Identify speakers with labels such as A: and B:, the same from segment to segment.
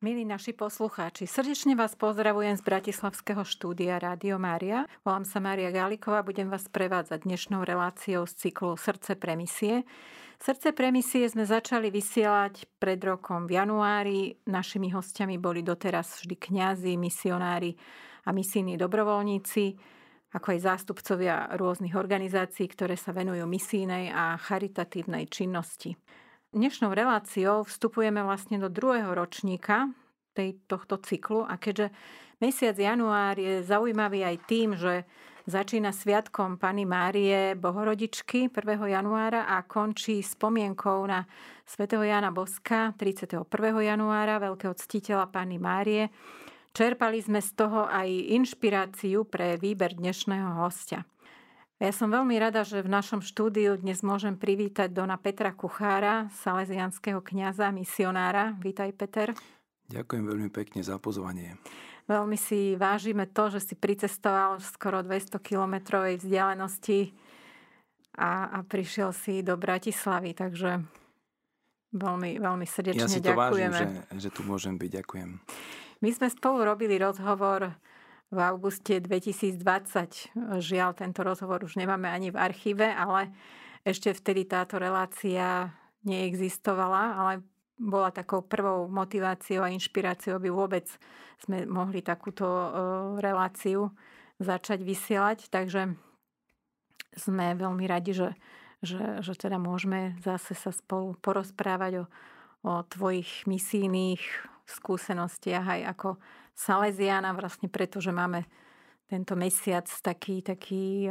A: Milí naši poslucháči, srdečne vás pozdravujem z Bratislavského štúdia Rádio Mária. Volám sa Mária Gáliková, budem vás prevádzať dnešnou reláciou z cyklu Srdce pre misie. Srdce pre sme začali vysielať pred rokom v januári. Našimi hostiami boli doteraz vždy kňazi, misionári a misijní dobrovoľníci, ako aj zástupcovia rôznych organizácií, ktoré sa venujú misijnej a charitatívnej činnosti. Dnešnou reláciou vstupujeme vlastne do druhého ročníka tej, tohto cyklu a keďže mesiac január je zaujímavý aj tým, že začína sviatkom Pany Márie Bohorodičky 1. januára a končí spomienkou na svätého Jana Boska 31. januára, veľkého ctiteľa Pany Márie. Čerpali sme z toho aj inšpiráciu pre výber dnešného hostia. Ja som veľmi rada, že v našom štúdiu dnes môžem privítať Dona Petra Kuchára, salesianského kňaza, misionára. Vítaj, Peter.
B: Ďakujem veľmi pekne za pozvanie.
A: Veľmi si vážime to, že si pricestoval skoro 200 kilometrovej vzdialenosti a, a prišiel si do Bratislavy, takže veľmi, veľmi srdečne
B: ja si
A: to
B: ďakujeme. Vážim, že, že tu môžem byť. Ďakujem.
A: My sme spolu robili rozhovor v auguste 2020. Žiaľ, tento rozhovor už nemáme ani v archíve, ale ešte vtedy táto relácia neexistovala, ale bola takou prvou motiváciou a inšpiráciou, aby vôbec sme mohli takúto e, reláciu začať vysielať. Takže sme veľmi radi, že, že, že teda môžeme zase sa spolu porozprávať o, o tvojich misijných skúsenostiach aj ako Salesiana, vlastne preto, že máme tento mesiac taký, taký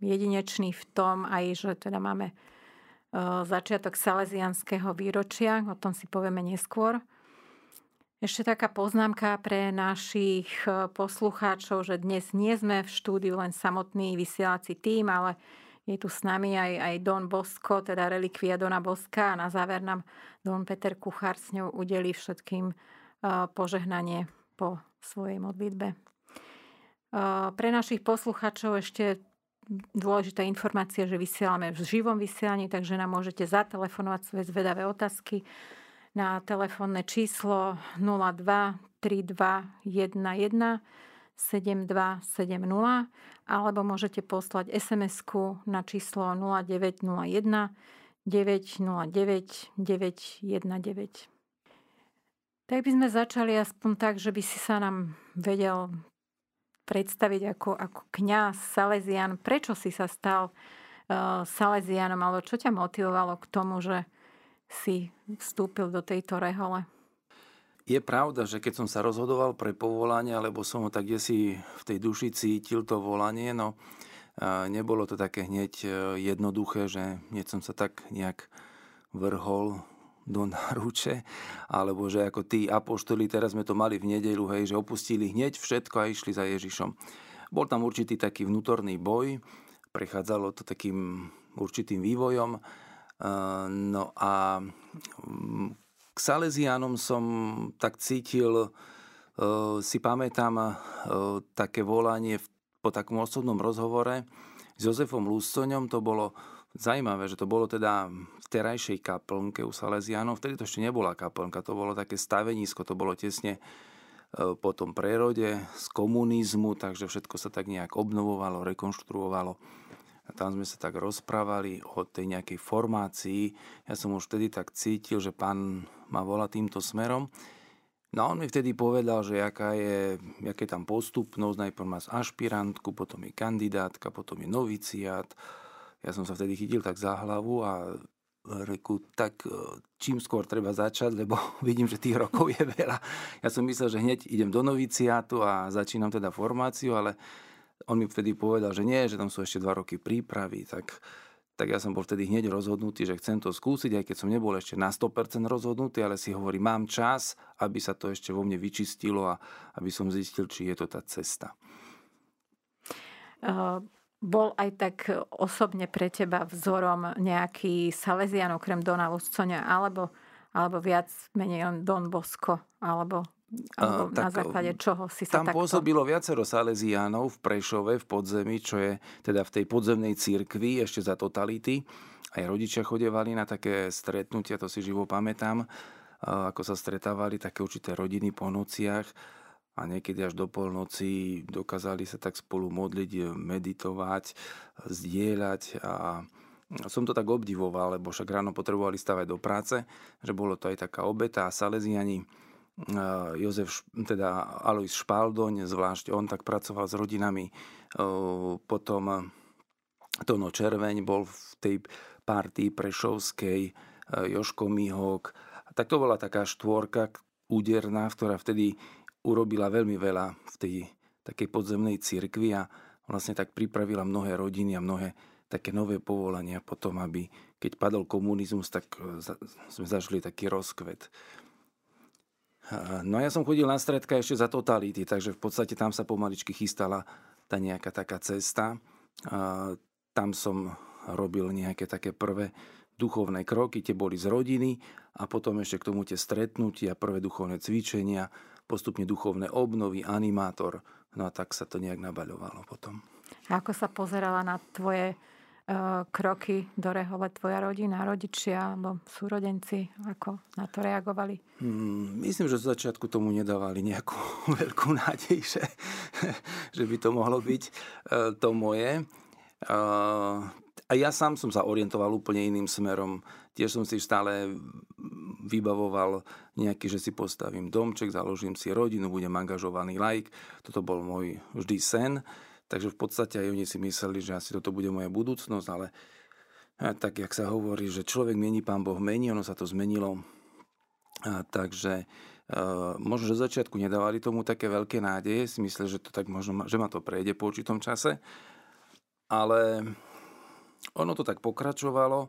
A: jedinečný v tom aj, že teda máme e, začiatok salesianského výročia, o tom si povieme neskôr. Ešte taká poznámka pre našich e, poslucháčov, že dnes nie sme v štúdiu len samotný vysielací tým, ale je tu s nami aj, aj Don Bosko, teda relikvia Dona Boska a na záver nám Don Peter Kuchár s ňou udeli všetkým e, požehnanie po svojej modlitbe. Pre našich posluchačov ešte dôležitá informácia, že vysielame v živom vysielaní, takže nám môžete zatelefonovať svoje zvedavé otázky na telefónne číslo 02 32 11 7270 alebo môžete poslať SMS-ku na číslo 0901 909 919. Tak by sme začali aspoň tak, že by si sa nám vedel predstaviť ako, ako kňaz, Salesian. Prečo si sa stal uh, Salesianom, alebo čo ťa motivovalo k tomu, že si vstúpil do tejto rehole?
B: Je pravda, že keď som sa rozhodoval pre povolanie, alebo som ho tak si v tej duši cítil to volanie, no nebolo to také hneď e, jednoduché, že hneď som sa tak nejak vrhol do náruče, alebo že ako tí apoštoli, teraz sme to mali v nedelu, hej, že opustili hneď všetko a išli za Ježišom. Bol tam určitý taký vnútorný boj, prechádzalo to takým určitým vývojom. E, no a k Salesianom som tak cítil, e, si pamätám e, také volanie po takom osobnom rozhovore s Jozefom Luscoňom, to bolo Zajímavé, že to bolo teda v terajšej kaplnke u Salesianov. Vtedy to ešte nebola kaplnka, to bolo také stavenisko, to bolo tesne e, po tom prerode z komunizmu, takže všetko sa tak nejak obnovovalo, rekonštruovalo. A tam sme sa tak rozprávali o tej nejakej formácii. Ja som už vtedy tak cítil, že pán ma volá týmto smerom. No on mi vtedy povedal, že aká je, aká je tam postupnosť. Najprv má ašpirantku, potom je kandidátka, potom je noviciát ja som sa vtedy chytil tak za hlavu a reku, tak e, čím skôr treba začať, lebo vidím, že tých rokov je veľa. Ja som myslel, že hneď idem do noviciátu a začínam teda formáciu, ale on mi vtedy povedal, že nie, že tam sú ešte dva roky prípravy, tak, tak ja som bol vtedy hneď rozhodnutý, že chcem to skúsiť, aj keď som nebol ešte na 100% rozhodnutý, ale si hovorím, mám čas, aby sa to ešte vo mne vyčistilo a aby som zistil, či je to tá cesta.
A: Uh bol aj tak osobne pre teba vzorom nejaký Salesian okrem Dona Luscoňa, alebo, alebo viac menej Don Bosco, alebo, alebo uh, na základe čoho si sa
B: tam
A: takto...
B: pôsobilo viacero Salesiánov v Prešove, v podzemí, čo je teda v tej podzemnej cirkvi ešte za totality. Aj rodičia chodevali na také stretnutia, to si živo pamätám. ako sa stretávali také určité rodiny po nociach a niekedy až do polnoci dokázali sa tak spolu modliť, meditovať, zdieľať a som to tak obdivoval, lebo však ráno potrebovali stavať do práce, že bolo to aj taká obeta a Salesiani Jozef, teda Alois Špaldoň, zvlášť on tak pracoval s rodinami. Potom Tono Červeň bol v tej partii Prešovskej, Joško Mihok. Tak to bola taká štvorka úderná, ktorá vtedy urobila veľmi veľa v tej takej podzemnej cirkvi a vlastne tak pripravila mnohé rodiny a mnohé také nové povolania potom, aby keď padol komunizmus, tak sme zažili taký rozkvet. No ja som chodil na stredka ešte za totality, takže v podstate tam sa pomaličky chystala tá nejaká taká cesta. Tam som robil nejaké také prvé duchovné kroky, tie boli z rodiny a potom ešte k tomu tie stretnutia, prvé duchovné cvičenia, postupne duchovné obnovy, animátor. No a tak sa to nejak nabaľovalo potom.
A: A ako sa pozerala na tvoje kroky do rehole tvoja rodina, rodičia alebo súrodenci? Ako na to reagovali?
B: Hmm, myslím, že z začiatku tomu nedávali nejakú veľkú nádej, že, že by to mohlo byť uh, to moje. Uh, a ja sám som sa orientoval úplne iným smerom. Tiež som si stále vybavoval nejaký, že si postavím domček, založím si rodinu, budem angažovaný laik. Toto bol môj vždy sen. Takže v podstate aj oni si mysleli, že asi toto bude moja budúcnosť, ale tak, jak sa hovorí, že človek mení, pán Boh mení, ono sa to zmenilo. A, takže Uh, možno, že začiatku nedávali tomu také veľké nádeje, si mysleli, že to tak možno, že ma to prejde po určitom čase, ale ono to tak pokračovalo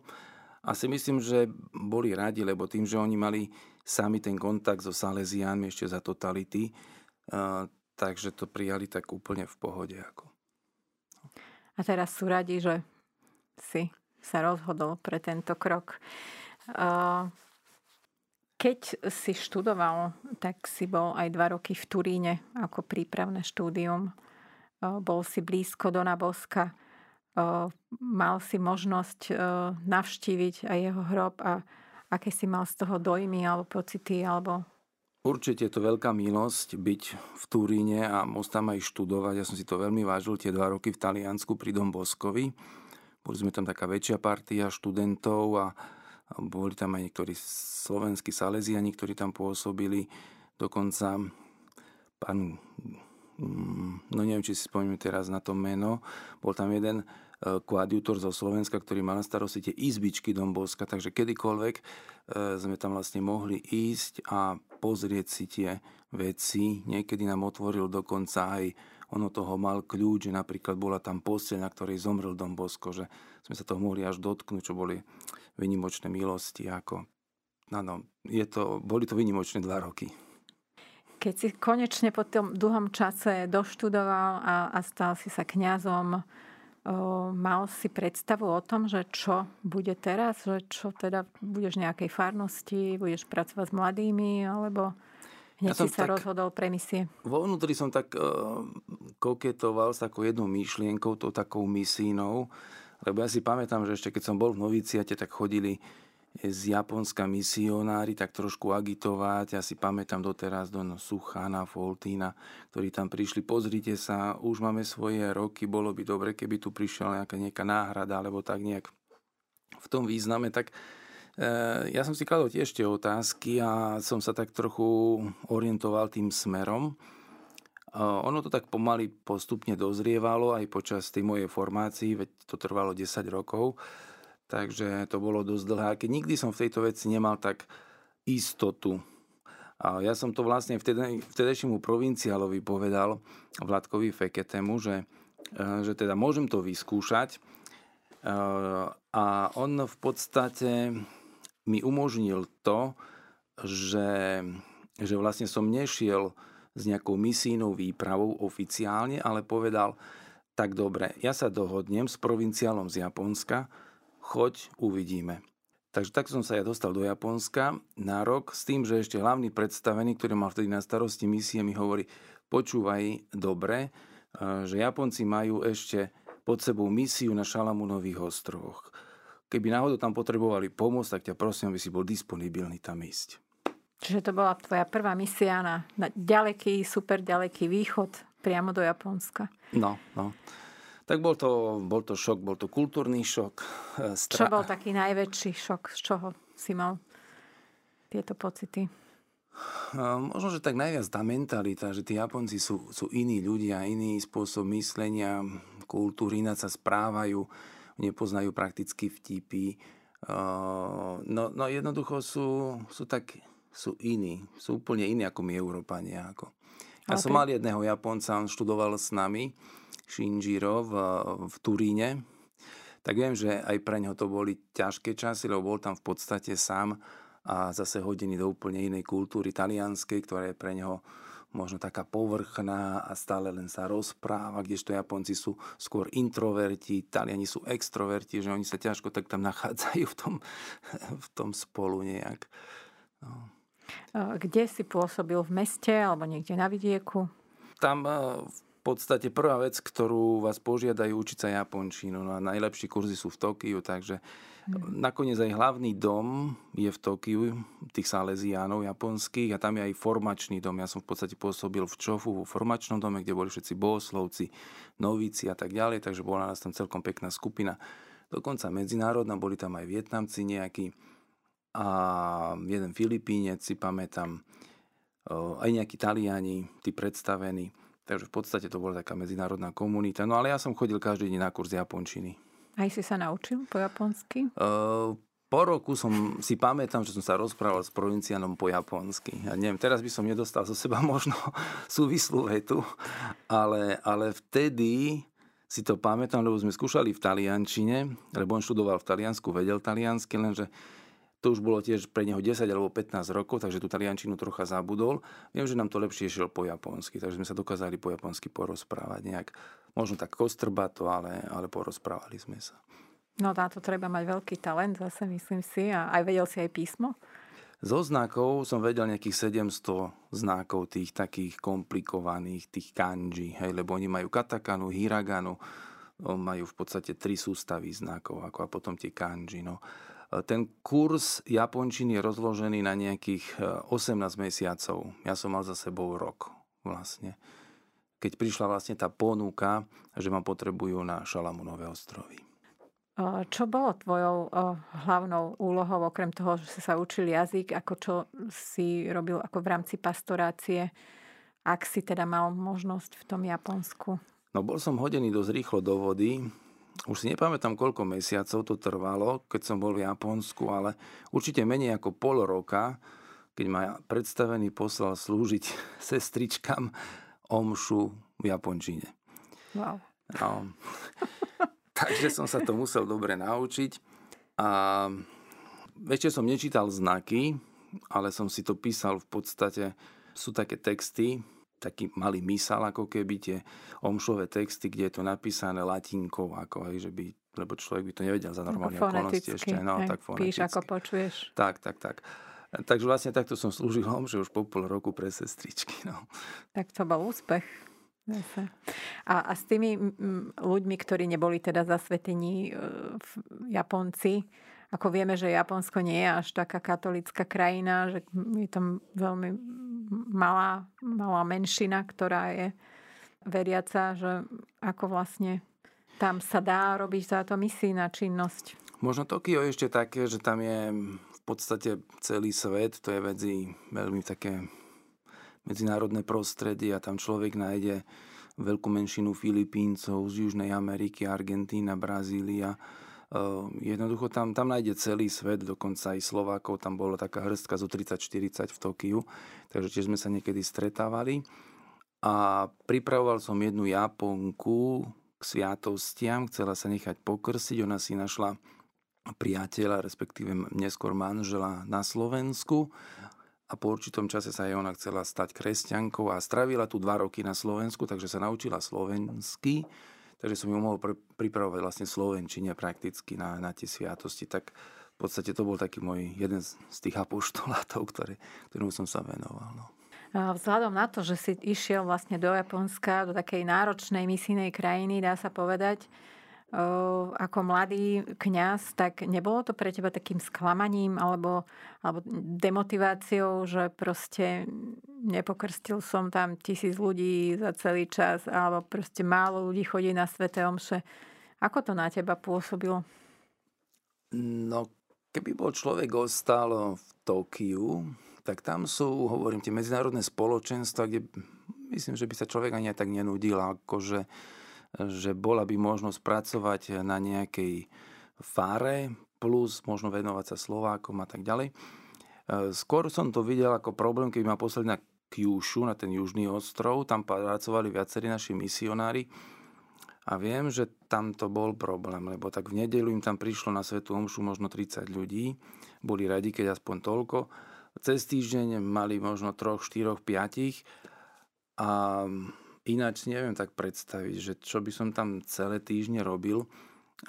B: a si myslím, že boli radi, lebo tým, že oni mali sami ten kontakt so Salesiánmi ešte za totality, uh, takže to prijali tak úplne v pohode. Ako.
A: A teraz sú radi, že si sa rozhodol pre tento krok. Keď si študoval, tak si bol aj dva roky v Turíne ako prípravné štúdium. Bol si blízko Dona Boska mal si možnosť navštíviť aj jeho hrob a aké si mal z toho dojmy alebo pocity alebo
B: Určite je to veľká milosť byť v Turíne a môcť tam aj študovať. Ja som si to veľmi vážil tie dva roky v Taliansku pri Dom Boskovi. Boli sme tam taká väčšia partia študentov a boli tam aj niektorí slovenskí saleziani, ktorí tam pôsobili. Dokonca pán Mm, no neviem, či si spomínam teraz na to meno, bol tam jeden e, koadjutor zo Slovenska, ktorý mal na starosti tie izbičky Domboska, takže kedykoľvek e, sme tam vlastne mohli ísť a pozrieť si tie veci. Niekedy nám otvoril dokonca aj ono toho mal kľúč, že napríklad bola tam posteľ, na ktorej zomrel Dombosko, že sme sa toho mohli až dotknúť, čo boli vynimočné milosti. Ako, no, je to, boli to vynimočné dva roky.
A: Keď si konečne po tom dlhom čase doštudoval a, a stal si sa kňazom, mal si predstavu o tom, že čo bude teraz, že čo teda budeš v nejakej farnosti, budeš pracovať s mladými, alebo hneď ja si sa tak, rozhodol pre misie?
B: Vo vnútri som tak uh, koketoval s takou jednou myšlienkou, tou takou misínou, lebo ja si pamätám, že ešte keď som bol v noviciate, tak chodili z Japonska misionári tak trošku agitovať. Ja si pamätám doteraz do Suchana, Foltína, ktorí tam prišli. Pozrite sa, už máme svoje roky, bolo by dobre, keby tu prišla nejaká, nejaká náhrada, alebo tak nejak v tom význame. Tak e, ja som si kladol tiež tie otázky a som sa tak trochu orientoval tým smerom. E, ono to tak pomaly postupne dozrievalo aj počas tej mojej formácii, veď to trvalo 10 rokov. Takže to bolo dosť dlhé. Keď nikdy som v tejto veci nemal tak istotu. A ja som to vlastne vtedy, vtedejšiemu provinciálovi povedal, Vladkovi Feketemu, že, e, že teda môžem to vyskúšať. E, a on v podstate mi umožnil to, že, že vlastne som nešiel s nejakou misijnou výpravou oficiálne, ale povedal, tak dobre, ja sa dohodnem s provinciálom z Japonska, choď, uvidíme. Takže tak som sa ja dostal do Japonska na rok s tým, že ešte hlavný predstavený, ktorý mal vtedy na starosti misie, mi hovorí, počúvaj dobre, že Japonci majú ešte pod sebou misiu na Šalamúnových ostrovoch. Keby náhodou tam potrebovali pomoc, tak ťa prosím, aby si bol disponibilný tam ísť.
A: Čiže to bola tvoja prvá misia na, na ďaleký, super ďaleký východ priamo do Japonska.
B: No, no. Tak bol to, bol to šok, bol to kultúrny šok.
A: E, stra... Čo bol taký najväčší šok? Z čoho si mal tieto pocity?
B: Možno, že tak najviac tá mentalita, že tí Japonci sú, sú iní ľudia, iný spôsob myslenia, kultúry, ináč sa správajú, nepoznajú prakticky vtipy. No, no jednoducho sú, sú tak sú iní, sú úplne iní ako my Európania. Ako. Ja okay. som mal jedného Japonca, on študoval s nami, Shinjiro v, v Turíne, tak viem, že aj pre neho to boli ťažké časy, lebo bol tam v podstate sám a zase hodiny do úplne inej kultúry talianskej, ktorá je pre neho možno taká povrchná a stále len sa rozpráva, kdežto Japonci sú skôr introverti, Taliani sú extroverti, že oni sa ťažko tak tam nachádzajú v tom, v tom spolu nejak. No.
A: Kde si pôsobil v meste alebo niekde na vidieku?
B: Tam v podstate prvá vec, ktorú vás požiadajú učiť sa japončinu. No a najlepší kurzy sú v Tokiu, takže mm. nakoniec aj hlavný dom je v Tokiu, tých Salesiánov japonských a tam je aj formačný dom. Ja som v podstate pôsobil v Čofu, vo formačnom dome, kde boli všetci bohoslovci, novíci a tak ďalej, takže bola nás tam celkom pekná skupina. Dokonca medzinárodná, boli tam aj Vietnamci nejakí a jeden Filipínec si pamätám, aj nejakí Taliani, tí predstavení. Takže v podstate to bola taká medzinárodná komunita. No ale ja som chodil každý deň na kurz japončiny.
A: Aj si sa naučil po japonsky?
B: Uh, po roku som si pamätám, že som sa rozprával s provinciánom po japonsky. Ja neviem, teraz by som nedostal zo seba možno súvislú vetu, ale, ale vtedy si to pamätám, lebo sme skúšali v taliančine, lebo on študoval v Taliansku, vedel taliansky, lenže to už bolo tiež pre neho 10 alebo 15 rokov, takže tú taliančinu trocha zabudol. Viem, že nám to lepšie šiel po japonsky, takže sme sa dokázali po japonsky porozprávať nejak. Možno tak kostrbato, ale, ale porozprávali sme sa.
A: No na to treba mať veľký talent, zase myslím si. A aj vedel si aj písmo?
B: Zo znakov som vedel nejakých 700 znakov tých takých komplikovaných, tých kanji, hej, lebo oni majú katakanu, hiraganu, majú v podstate tri sústavy znakov, ako a potom tie kanji. No. Ten kurz japončiny je rozložený na nejakých 18 e, mesiacov. Ja som mal za sebou rok vlastne. Keď prišla vlastne tá ponuka, že ma potrebujú na Šalamunové ostrovy.
A: Čo bolo tvojou hlavnou úlohou, okrem toho, že si sa učil jazyk, ako čo si robil ako v rámci pastorácie, ak si teda mal možnosť v tom Japonsku?
B: No bol som hodený dosť rýchlo do vody, už si nepamätám, koľko mesiacov to trvalo, keď som bol v Japonsku, ale určite menej ako pol roka, keď ma predstavený poslal slúžiť sestričkam omšu v Japončine.
A: Wow.
B: No. Takže som sa to musel dobre naučiť. A ešte som nečítal znaky, ale som si to písal v podstate. Sú také texty, taký malý mysal, ako keby tie omšové texty, kde je to napísané latinkou, ako aj, že by, lebo človek by to nevedel za normálne okolnosti ešte. No,
A: hej, tak foneticky. Píš, ako počuješ.
B: Tak, tak, tak. Takže vlastne takto som slúžil že už po pol roku pre sestričky. No.
A: Tak to bol úspech. A, a s tými ľuďmi, ktorí neboli teda zasvetení v Japonci, ako vieme, že Japonsko nie je až taká katolická krajina, že je tam veľmi malá, malá menšina, ktorá je veriaca, že ako vlastne tam sa dá robiť táto misijná činnosť.
B: Možno Tokio je ešte také, že tam je v podstate celý svet, to je medzi veľmi také medzinárodné prostredie a tam človek nájde veľkú menšinu Filipíncov z Južnej Ameriky, Argentína, Brazília, jednoducho tam, tam nájde celý svet, dokonca aj Slovákov, tam bola taká hrstka zo 30-40 v Tokiu, takže tiež sme sa niekedy stretávali. A pripravoval som jednu Japonku k sviatostiam, chcela sa nechať pokrsiť, ona si našla priateľa, respektíve neskôr manžela na Slovensku a po určitom čase sa jej ona chcela stať kresťankou a stravila tu dva roky na Slovensku, takže sa naučila slovensky takže som ju mohol pripravovať vlastne Slovenčine prakticky na, na tie sviatosti, tak v podstate to bol taký môj jeden z tých apoštolátov, ktorý, ktorým som sa venoval. No.
A: Vzhľadom na to, že si išiel vlastne do Japonska, do takej náročnej misijnej krajiny, dá sa povedať, ako mladý kňaz, tak nebolo to pre teba takým sklamaním alebo, alebo demotiváciou, že proste nepokrstil som tam tisíc ľudí za celý čas alebo proste málo ľudí chodí na Svete Omše. Ako to na teba pôsobilo?
B: No, keby bol človek ostal v Tokiu, tak tam sú, hovorím, tie medzinárodné spoločenstva, kde myslím, že by sa človek ani tak nenudil, akože že bola by možnosť pracovať na nejakej fáre, plus možno venovať sa Slovákom a tak ďalej. E, skôr som to videl ako problém, keď ma poslali na Kyushu, na ten južný ostrov, tam pracovali viacerí naši misionári a viem, že tam to bol problém, lebo tak v nedelu im tam prišlo na Svetu Omšu možno 30 ľudí, boli radi, keď aspoň toľko. Cez týždeň mali možno 3, 4, 5 a Ináč neviem tak predstaviť, že čo by som tam celé týždne robil,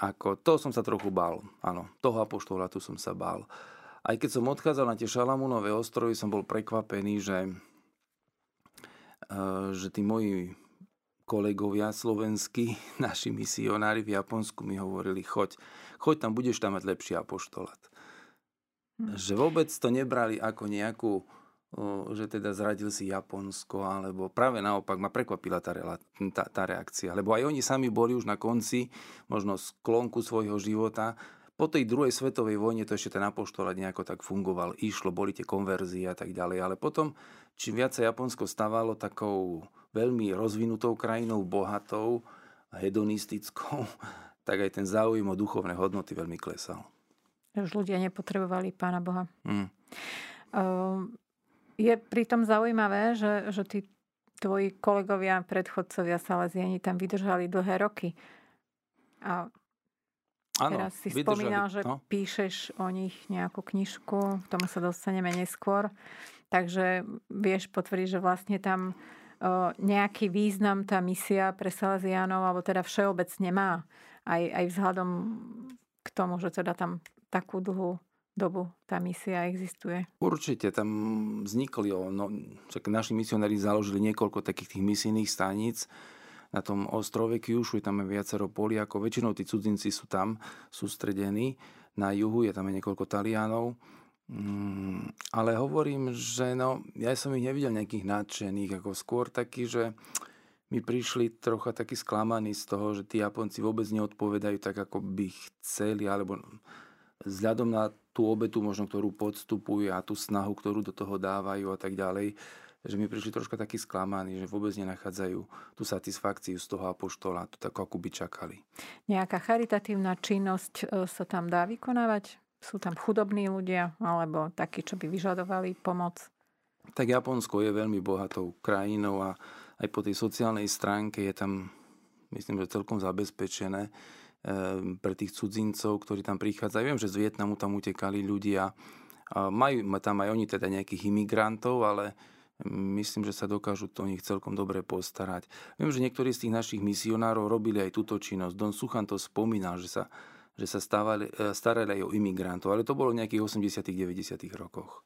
B: ako to som sa trochu bál. Áno, toho apoštola tu som sa bál. Aj keď som odchádzal na tie Šalamúnové ostrovy, som bol prekvapený, že, eh, že tí moji kolegovia slovenskí, naši misionári v Japonsku mi hovorili, choď, choď tam, budeš tam mať lepší apoštolát. Hm. Že vôbec to nebrali ako nejakú že teda zradil si Japonsko, alebo práve naopak ma prekvapila tá, tá, tá reakcia. Lebo aj oni sami boli už na konci možno sklonku svojho života. Po tej druhej svetovej vojne to ešte ten apoštolát nejako tak fungoval. Išlo, boli tie konverzie a tak ďalej. Ale potom, čím viac sa Japonsko stávalo takou veľmi rozvinutou krajinou, bohatou, hedonistickou, tak aj ten záujem o duchovné hodnoty veľmi klesal.
A: Už ľudia nepotrebovali Pána Boha. Mm. Uh, je pritom zaujímavé, že, že tí tvoji kolegovia, predchodcovia Salesiani tam vydržali dlhé roky. A ano, teraz si vydržali, spomínal, že no. píšeš o nich nejakú knižku, k tomu sa dostaneme neskôr. Takže vieš potvrdiť, že vlastne tam nejaký význam tá misia pre Salesianov, alebo teda všeobecne má. Aj, aj vzhľadom k tomu, že teda tam takú dlhú dobu tá misia existuje?
B: Určite, tam vznikli, no, naši misionári založili niekoľko takých tých misijných staníc na tom ostrove Kyushu, je tam viacero Poliakov, väčšinou tí cudzinci sú tam sústredení, na juhu je tam aj niekoľko Talianov, mm, ale hovorím, že no, ja som ich nevidel nejakých nadšených, ako skôr taký, že mi prišli trocha takí sklamaní z toho, že tí Japonci vôbec neodpovedajú tak, ako by chceli, alebo vzhľadom na tú obetu, možno ktorú podstupujú a tú snahu, ktorú do toho dávajú a tak ďalej, že mi prišli troška takí sklamaní, že vôbec nenachádzajú tú satisfakciu z toho apoštola, to tak ako by čakali.
A: Nejaká charitatívna činnosť e, sa tam dá vykonávať? Sú tam chudobní ľudia alebo takí, čo by vyžadovali pomoc?
B: Tak Japonsko je veľmi bohatou krajinou a aj po tej sociálnej stránke je tam, myslím, že celkom zabezpečené pre tých cudzincov, ktorí tam prichádzajú. Viem, že z Vietnamu tam utekali ľudia. Majú tam aj oni teda nejakých imigrantov, ale myslím, že sa dokážu to o nich celkom dobre postarať. Viem, že niektorí z tých našich misionárov robili aj túto činnosť. Don Suchan to spomínal, že sa, že sa stávali, e, starali aj o imigrantov, ale to bolo v nejakých 80 90 rokoch.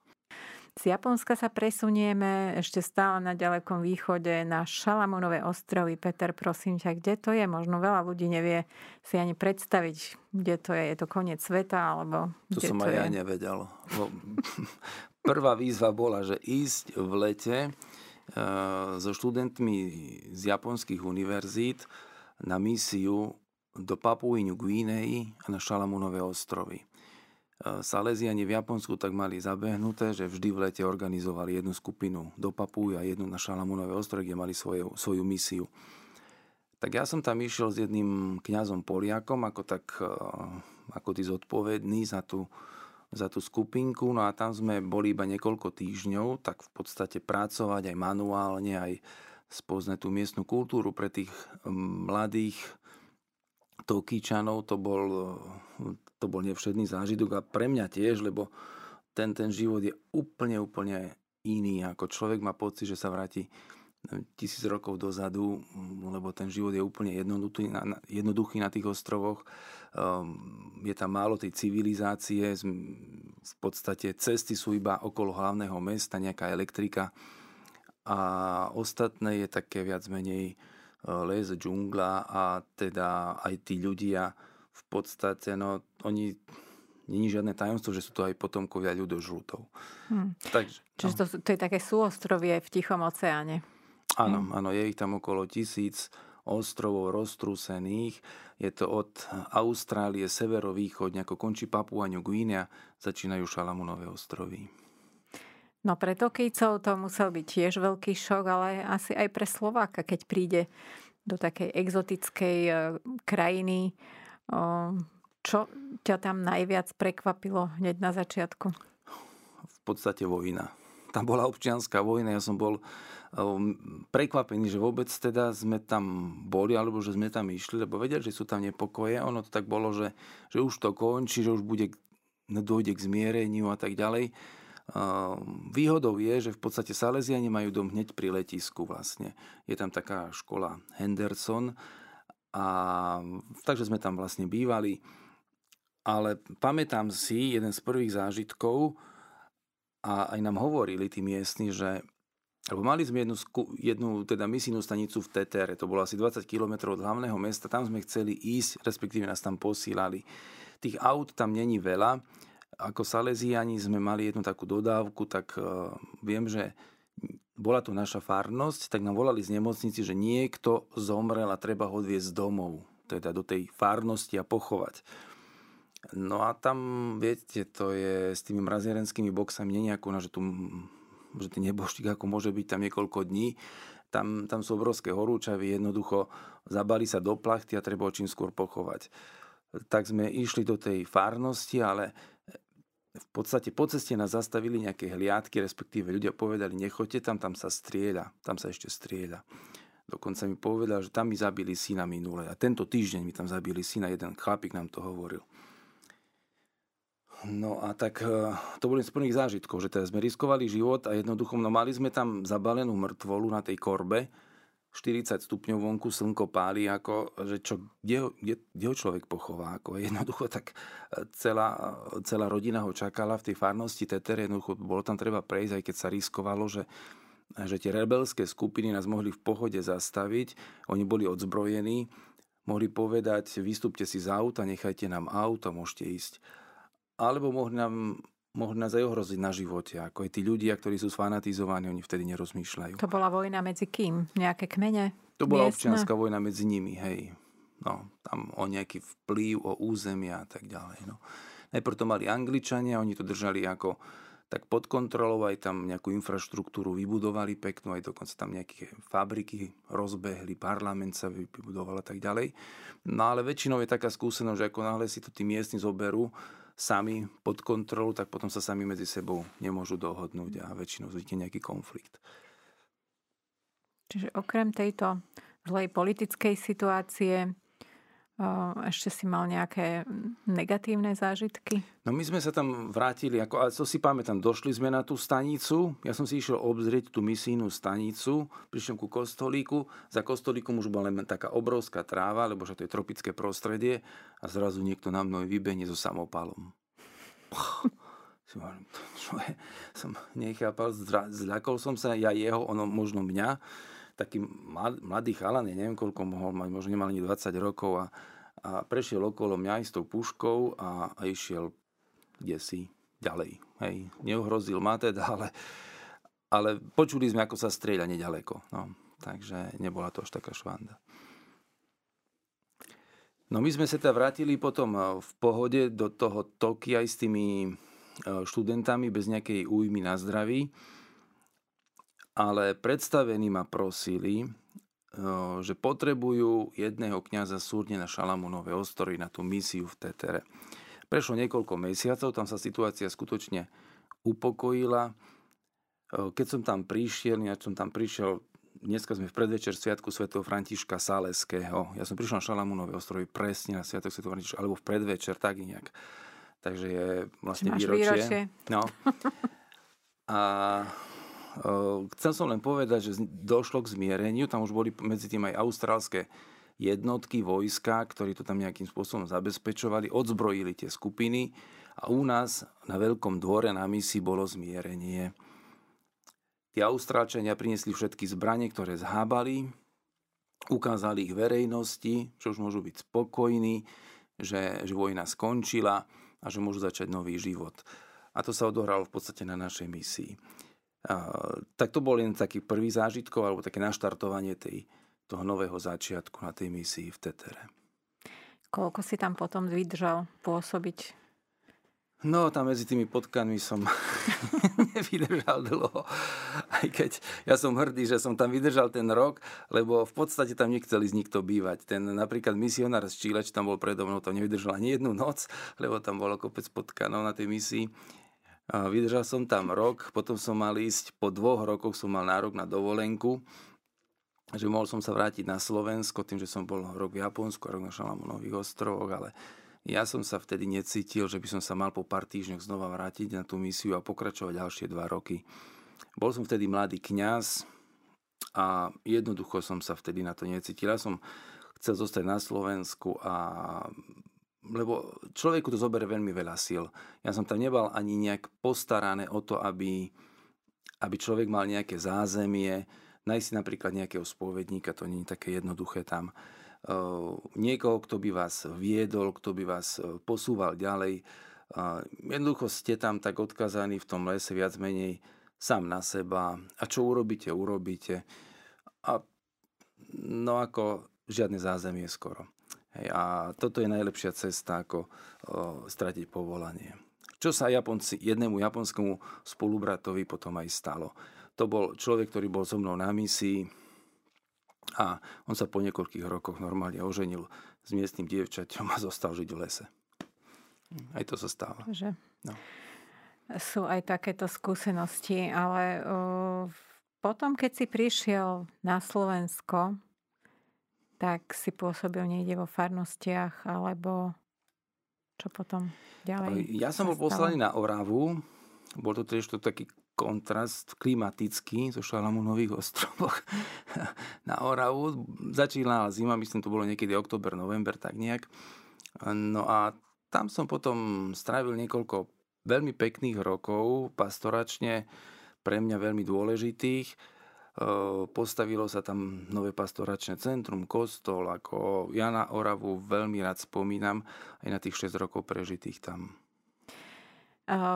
A: Z Japonska sa presunieme ešte stále na ďalekom východe na Šalamúnové ostrovy. Peter, prosím ťa, kde to je? Možno veľa ľudí nevie si ani predstaviť, kde to je. Je to koniec sveta? Alebo
B: to som
A: to
B: aj je? ja nevedel. Prvá výzva bola, že ísť v lete e, so študentmi z japonských univerzít na misiu do Papuíňu Guinei a na Šalamúnové ostrovy. Salesiani v Japonsku tak mali zabehnuté, že vždy v lete organizovali jednu skupinu do Papuj a jednu na Šalamúnové ostrovy, kde mali svoju, svoju misiu. Tak ja som tam išiel s jedným kňazom Poliakom, ako tak e, ako tí zodpovedný za tú, za tú skupinku. No a tam sme boli iba niekoľko týždňov, tak v podstate pracovať aj manuálne, aj spoznať tú miestnu kultúru pre tých mladých Tokíčanov. To bol to bol nevšedný zážitok a pre mňa tiež, lebo ten, ten život je úplne, úplne iný. Ako človek má pocit, že sa vráti tisíc rokov dozadu, lebo ten život je úplne jednoduchý na, jednoduchý na tých ostrovoch. Um, je tam málo tej civilizácie, v podstate cesty sú iba okolo hlavného mesta, nejaká elektrika a ostatné je také viac menej les, džungla a teda aj tí ľudia v podstate, no oni není žiadne tajomstvo, že sú to aj potomkovia ľudožrútov. Hmm.
A: Takže, Čiže no. to, to je také súostrovie v Tichom oceáne.
B: Áno, hmm. áno, je ich tam okolo tisíc ostrovov roztrúsených. Je to od Austrálie, severovýchodne, ako končí Papua New Guinea, začínajú Šalamunové ostrovy.
A: No pre Tokijcov to musel byť tiež veľký šok, ale asi aj pre Slováka, keď príde do takej exotickej e, krajiny. Čo ťa tam najviac prekvapilo hneď na začiatku?
B: V podstate vojna. Tam bola občianská vojna, ja som bol prekvapený, že vôbec teda sme tam boli, alebo že sme tam išli, lebo vedeli, že sú tam nepokoje. Ono to tak bolo, že, že už to končí, že už bude, dojde k zmiereniu a tak ďalej. Výhodou je, že v podstate Salesiani majú dom hneď pri letisku vlastne. Je tam taká škola Henderson a takže sme tam vlastne bývali. Ale pamätám si jeden z prvých zážitkov a aj nám hovorili tí miestni, že lebo mali sme jednu, jednu teda misijnú stanicu v Tetere, to bolo asi 20 km od hlavného mesta, tam sme chceli ísť, respektíve nás tam posílali. Tých aut tam není veľa, ako Salesiani sme mali jednu takú dodávku, tak uh, viem, že bola tu naša farnosť, tak nám volali z nemocnici, že niekto zomrel a treba ho odviezť domov, teda do tej farnosti a pochovať. No a tam, viete, to je s tými mrazierenskými boxami nie nejako, no, že tu že ten neboštík ako môže byť tam niekoľko dní. Tam, tam sú obrovské horúčavy, jednoducho zabali sa do plachty a treba ho čím skôr pochovať. Tak sme išli do tej farnosti, ale v podstate po ceste nás zastavili nejaké hliadky, respektíve ľudia povedali, nechoďte tam, tam sa strieľa, tam sa ešte strieľa. Dokonca mi povedal, že tam mi zabili syna minule. A tento týždeň mi tam zabili syna, jeden chlapík nám to hovoril. No a tak e, to boli z prvých zážitkov, že teda sme riskovali život a jednoducho, no mali sme tam zabalenú mŕtvolu na tej korbe, 40 stupňov vonku, slnko páli, ako, že čo, kde, ho, kde, kde ho človek pochová. Ako, jednoducho tak e, celá, celá rodina ho čakala v tej farnosti Teter, jednoducho bolo tam treba prejsť, aj keď sa riskovalo, že, že tie rebelské skupiny nás mohli v pohode zastaviť, oni boli odzbrojení, mohli povedať, vystúpte si z auta, nechajte nám auto, môžete ísť. Alebo mohli nám mohli nás aj ohroziť na živote. Ako aj tí ľudia, ktorí sú sfanatizovaní, oni vtedy nerozmýšľajú.
A: To bola vojna medzi kým? Nejaké kmene?
B: To bola miestne? občianská vojna medzi nimi, hej. No, tam o nejaký vplyv, o územia a tak ďalej. No. Najprv to mali Angličania, oni to držali ako tak pod kontrolou, aj tam nejakú infraštruktúru vybudovali peknú, aj dokonca tam nejaké fabriky rozbehli, parlament sa vybudoval a tak ďalej. No ale väčšinou je taká skúsenosť, že ako náhle si to tí miestni zoberú, sami pod kontrolu, tak potom sa sami medzi sebou nemôžu dohodnúť a väčšinou vznikne nejaký konflikt.
A: Čiže okrem tejto zlej politickej situácie ešte si mal nejaké negatívne zážitky?
B: No my sme sa tam vrátili, ako, ale to si pamätám, došli sme na tú stanicu, ja som si išiel obzrieť tú misijnú stanicu, prišiel ku kostolíku, za kostolíkom už bola len taká obrovská tráva, lebo že to je tropické prostredie a zrazu niekto na mnou vybehne so samopalom. som nechápal, zľakol som sa, ja jeho, ono možno mňa, taký mladý chalan, neviem koľko mohol mať, možno nemal ani 20 rokov a, a prešiel okolo mňa s tou puškou a, a išiel kde si ďalej. Hej, neuhrozil ma teda, ale, ale počuli sme, ako sa strieľa nedaleko. No, takže nebola to až taká švanda. No my sme sa teda vrátili potom v pohode do toho Tokia s tými e, študentami bez nejakej újmy na zdraví ale predstavení ma prosili, eh, že potrebujú jedného kňaza súdne na Šalamúnové ostrovy na tú misiu v Tetere. Prešlo niekoľko mesiacov, tam sa situácia skutočne upokojila. Eh, keď som tam prišiel, ja som tam prišiel, dneska sme v predvečer Sviatku svätého Františka Saleského. Ja som prišiel na Šalamúnové ostrovy presne na Sviatok svätého Františka, alebo v predvečer, tak nejak. Takže je vlastne výročie. výročie. No. A Chcel som len povedať, že došlo k zmiereniu, tam už boli medzi tým aj austrálske jednotky, vojska, ktorí to tam nejakým spôsobom zabezpečovali, odzbrojili tie skupiny a u nás na Veľkom dvore na misi bolo zmierenie. Tí Austrálčania priniesli všetky zbranie, ktoré zhábali, ukázali ich verejnosti, že už môžu byť spokojní, že, že vojna skončila a že môžu začať nový život. A to sa odohralo v podstate na našej misii. Tak to bol len taký prvý zážitkov alebo také naštartovanie tej, toho nového začiatku na tej misii v Tetere.
A: Koľko si tam potom vydržal pôsobiť
B: No, tam medzi tými potkanmi som nevydržal dlho. Aj keď ja som hrdý, že som tam vydržal ten rok, lebo v podstate tam nechcel ísť nikto bývať. Ten napríklad misionár z Číle, čo tam bol predo mnou, tam nevydržal ani jednu noc, lebo tam bolo kopec potkanov na tej misii. A vydržal som tam rok, potom som mal ísť, po dvoch rokoch som mal nárok na dovolenku, že mohol som sa vrátiť na Slovensko, tým, že som bol rok v Japonsku a rok na Šalamunových ostrovoch, ale ja som sa vtedy necítil, že by som sa mal po pár týždňoch znova vrátiť na tú misiu a pokračovať ďalšie dva roky. Bol som vtedy mladý kňaz a jednoducho som sa vtedy na to necítil. Ja som chcel zostať na Slovensku a lebo človeku to zoberie veľmi veľa síl. Ja som tam nebal ani nejak postarané o to, aby, aby človek mal nejaké zázemie, nájsť si napríklad nejakého spovedníka, to nie je také jednoduché tam niekoho, kto by vás viedol, kto by vás posúval ďalej. Jednoducho ste tam tak odkazaní v tom lese viac menej sám na seba a čo urobíte, urobíte. A no ako žiadne zázemie skoro. Hej, a toto je najlepšia cesta, ako o, stratiť povolanie. Čo sa Japonci, jednému japonskému spolubratovi potom aj stalo. To bol človek, ktorý bol so mnou na misii, a on sa po niekoľkých rokoch normálne oženil s miestnym dievčaťom a zostal žiť v lese. Aj to sa stáva. Že no.
A: Sú aj takéto skúsenosti, ale uh, potom, keď si prišiel na Slovensko, tak si pôsobil niekde vo farnostiach, alebo čo potom ďalej?
B: Ja som bol poslaný na Oravu. Bol to tiež to taký kontrast klimatický zo Šalamúnových ostrovoch na Oravu. Začínala zima, myslím, to bolo niekedy október, november, tak nejak. No a tam som potom strávil niekoľko veľmi pekných rokov, pastoračne, pre mňa veľmi dôležitých. Postavilo sa tam nové pastoračné centrum, kostol, ako ja na Oravu veľmi rád spomínam, aj na tých 6 rokov prežitých tam.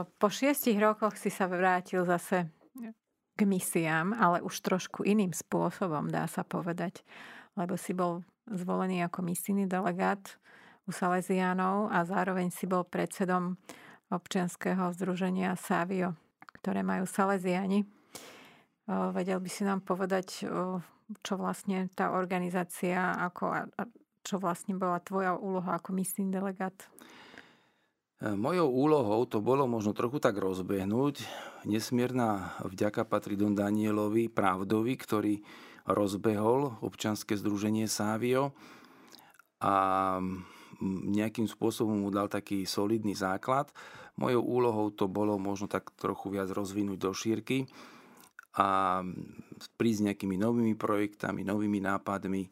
A: Po šiestich rokoch si sa vrátil zase k misiám, ale už trošku iným spôsobom, dá sa povedať. Lebo si bol zvolený ako misijný delegát u Salesianov a zároveň si bol predsedom občianského združenia Savio, ktoré majú Salesiani. Vedel by si nám povedať, čo vlastne tá organizácia, ako, čo vlastne bola tvoja úloha ako misijný delegát?
B: Mojou úlohou to bolo možno trochu tak rozbehnúť. Nesmierna vďaka patrí Don Danielovi Pravdovi, ktorý rozbehol občanské združenie Sávio a nejakým spôsobom mu dal taký solidný základ. Mojou úlohou to bolo možno tak trochu viac rozvinúť do šírky a prísť nejakými novými projektami, novými nápadmi,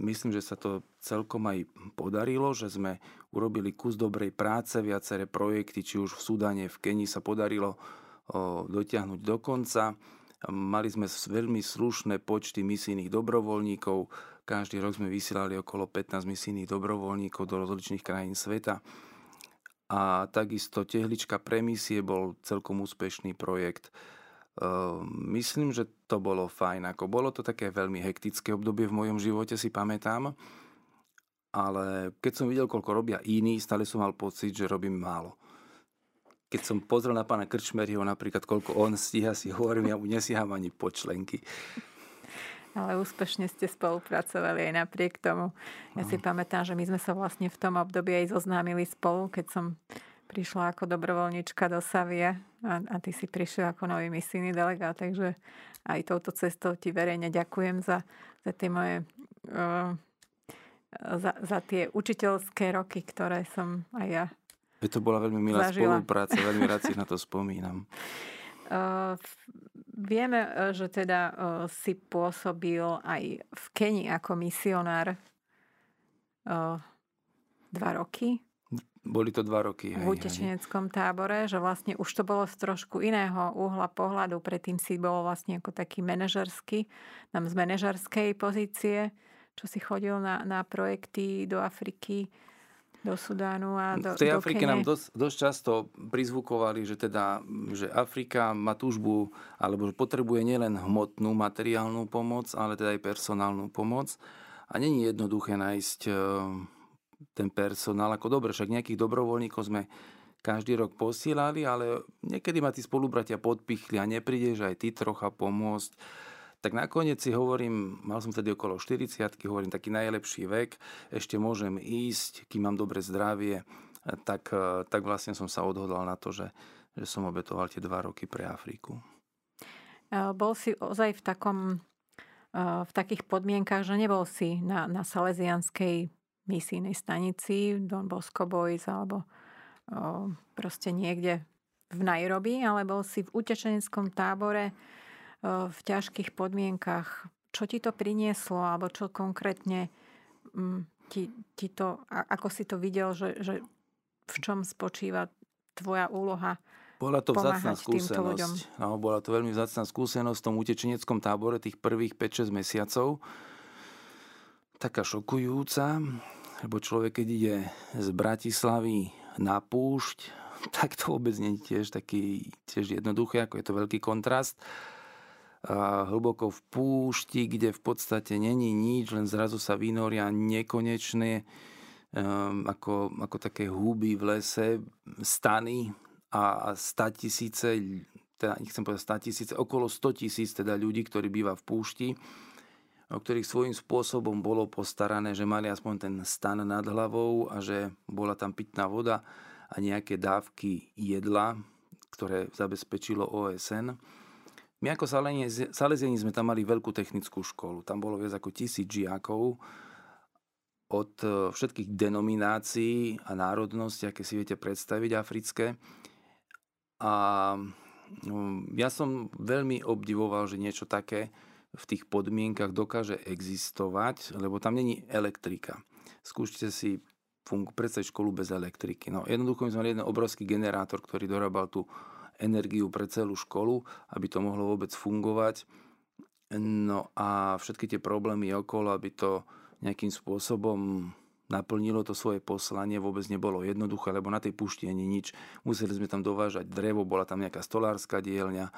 B: Myslím, že sa to celkom aj podarilo, že sme urobili kus dobrej práce, viaceré projekty, či už v Sudane, v Kenii sa podarilo dotiahnuť do konca. Mali sme veľmi slušné počty misijných dobrovoľníkov. Každý rok sme vysielali okolo 15 misijných dobrovoľníkov do rozličných krajín sveta. A takisto Tehlička pre misie bol celkom úspešný projekt. Ehm, myslím, že to bolo fajn. Ako bolo to také veľmi hektické obdobie v mojom živote, si pamätám. Ale keď som videl, koľko robia iní, stále som mal pocit, že robím málo. Keď som pozrel na pána Krčmeriho napríklad, koľko on stíha, si hovorím, ja mu nesíham ani po členky.
A: Ale úspešne ste spolupracovali aj napriek tomu. Ja si pamätám, že my sme sa vlastne v tom období aj zoznámili spolu, keď som prišla ako dobrovoľnička do Savie a, a ty si prišiel ako nový misijný delegát, takže aj touto cestou ti verejne ďakujem za, za tie moje uh, za, za tie učiteľské roky, ktoré som aj ja
B: to bola veľmi milá zažila. spolupráca, veľmi rád si na to spomínam.
A: Uh, vieme, že teda uh, si pôsobil aj v Keni ako misionár uh, dva roky.
B: Boli to dva roky.
A: v utečeneckom tábore, že vlastne už to bolo z trošku iného uhla pohľadu. Predtým si bol vlastne ako taký manažerský, tam z manažerskej pozície, čo si chodil na, na projekty do Afriky, do Sudánu a do
B: V tej
A: do
B: Afrike
A: Kene.
B: nám dosť, dosť často prizvukovali, že teda, že Afrika má túžbu, alebo že potrebuje nielen hmotnú, materiálnu pomoc, ale teda aj personálnu pomoc. A není jednoduché nájsť e, ten personál. Ako dobre, však nejakých dobrovoľníkov sme každý rok posielali, ale niekedy ma tí spolubratia podpichli a neprídeš aj ty trocha pomôcť. Tak nakoniec si hovorím, mal som tedy okolo 40 hovorím, taký najlepší vek, ešte môžem ísť, kým mám dobre zdravie, tak, tak vlastne som sa odhodlal na to, že, že som obetoval tie dva roky pre Afriku.
A: E, Bol si ozaj v takom e, v takých podmienkach, že nebol si na, na Salesianskej misijnej stanici Don Bosco Boys alebo o, proste niekde v Nairobi, ale bol si v utečeneckom tábore o, v ťažkých podmienkach. Čo ti to prinieslo, alebo čo konkrétne mm, ti, ti to, a- ako si to videl, že, že v čom spočíva tvoja úloha?
B: Bola to vzácná
A: ľuďom.
B: skúsenosť. No, bola to veľmi vzácná skúsenosť v tom utečeneckom tábore tých prvých 5-6 mesiacov. Taká šokujúca, lebo človek, keď ide z Bratislavy na púšť, tak to vôbec nie je tiež taký tiež jednoduché, ako je to veľký kontrast. A hlboko v púšti, kde v podstate není nič, len zrazu sa vynoria nekonečné um, ako, ako také huby v lese, stany a 100 tisíce, teda nechcem povedať 100 tisíce, okolo 100 tisíc teda ľudí, ktorí býva v púšti, o ktorých svojím spôsobom bolo postarané, že mali aspoň ten stan nad hlavou a že bola tam pitná voda a nejaké dávky jedla, ktoré zabezpečilo OSN. My ako Salesiani sme tam mali veľkú technickú školu. Tam bolo viac ako tisíc žiakov od e, všetkých denominácií a národností, aké si viete predstaviť africké. A mm, ja som veľmi obdivoval, že niečo také v tých podmienkach dokáže existovať, lebo tam není elektrika. Skúšte si fungu- predstaviť školu bez elektriky. No, jednoducho my sme mali jeden obrovský generátor, ktorý dorábal tú energiu pre celú školu, aby to mohlo vôbec fungovať. No a všetky tie problémy okolo, aby to nejakým spôsobom naplnilo to svoje poslanie, vôbec nebolo jednoduché, lebo na tej pušti ani nič. Museli sme tam dovážať drevo, bola tam nejaká stolárska dielňa,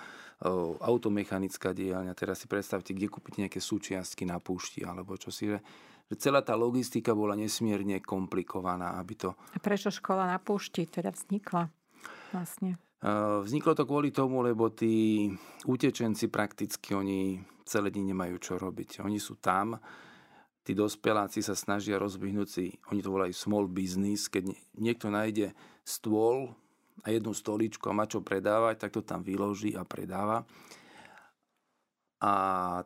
B: automechanická dielňa. Teraz si predstavte, kde kúpiť nejaké súčiastky na púšti, alebo čo si, že, že celá tá logistika bola nesmierne komplikovaná, aby to
A: A prečo škola na púšti teda vznikla vlastne?
B: Vzniklo to kvôli tomu, lebo tí utečenci prakticky, oni celé dni nemajú čo robiť. Oni sú tam, tí dospeláci sa snažia rozbehnúť si, oni to volajú small business, keď nie- niekto nájde stôl a jednu stoličku a má čo predávať, tak to tam vyloží a predáva. A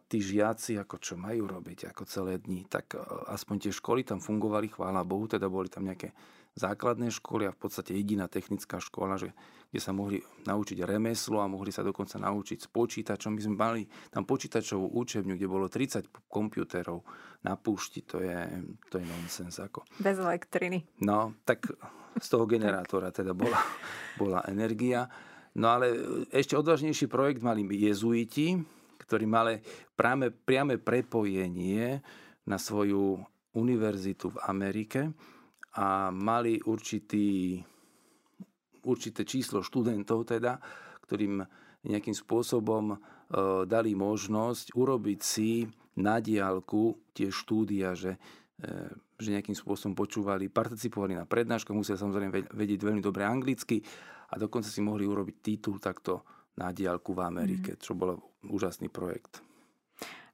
B: tí žiaci, ako čo majú robiť ako celé dni, tak e, aspoň tie školy tam fungovali, chvála Bohu, teda boli tam nejaké základné školy a v podstate jediná technická škola, že, kde sa mohli naučiť remeslo a mohli sa dokonca naučiť s počítačom. My sme mali tam počítačovú učebňu, kde bolo 30 počítačov na púšti, to je, to je nonsens. Ako.
A: Bez elektriny.
B: No, tak z toho generátora teda bola, bola energia. No ale ešte odvážnejší projekt mali jezuiti, ktorí mali práve, priame prepojenie na svoju univerzitu v Amerike a mali určitý, určité číslo študentov teda, ktorým nejakým spôsobom e, dali možnosť urobiť si na diálku tie štúdia, že, e, že nejakým spôsobom počúvali, participovali na prednáškach, museli samozrejme ve- vedieť veľmi dobre anglicky a dokonca si mohli urobiť titul takto na diálku v Amerike, čo bol úžasný projekt.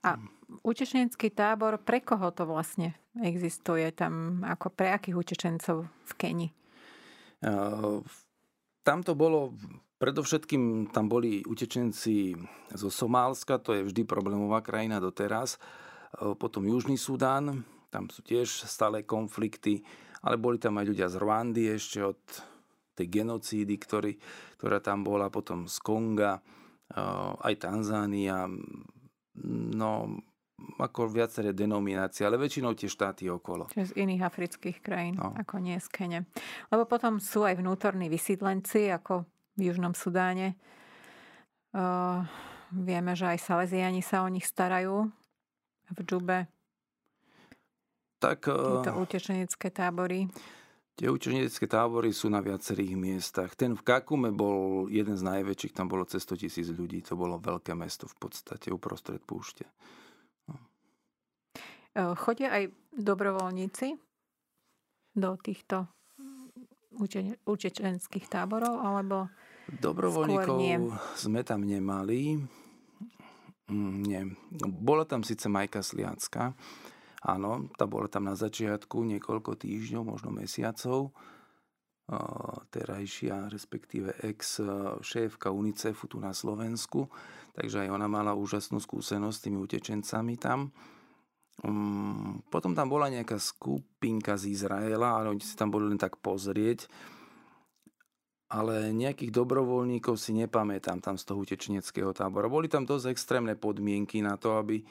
A: A utečenecký tábor, pre koho to vlastne existuje tam? Ako pre akých utečencov v Keni?
B: Tam to bolo, predovšetkým tam boli utečenci zo Somálska, to je vždy problémová krajina doteraz. Potom Južný Sudán, tam sú tiež stále konflikty, ale boli tam aj ľudia z Rwandy ešte od tej genocídy, ktorý, ktorá tam bola, potom z Konga, aj Tanzánia. No ako viaceré denominácie, ale väčšinou tie štáty okolo.
A: Čiže z iných afrických krajín, no. ako nie z Kene. Lebo potom sú aj vnútorní vysídlenci, ako v Južnom Sudáne. Uh, vieme, že aj Salesiani sa o nich starajú v Džube.
B: Tak,
A: Tieto utečenecké tábory.
B: Tie učenecké tábory sú na viacerých miestach. Ten v Kakume bol jeden z najväčších, tam bolo cez 100 tisíc ľudí. To bolo veľké mesto v podstate uprostred púšte.
A: E, chodia aj dobrovoľníci do týchto utečenských táborov, alebo
B: Dobrovoľníkov sme tam nemali. Mm, nie. Bola tam síce Majka Sliacka, Áno, tá bola tam na začiatku niekoľko týždňov, možno mesiacov. Terajšia, respektíve ex-šéfka UNICEFu tu na Slovensku. Takže aj ona mala úžasnú skúsenosť s tými utečencami tam. Mm, potom tam bola nejaká skupinka z Izraela, ale oni si tam boli len tak pozrieť. Ale nejakých dobrovoľníkov si nepamätám tam z toho utečeneckého tábora. Boli tam dosť extrémne podmienky na to, aby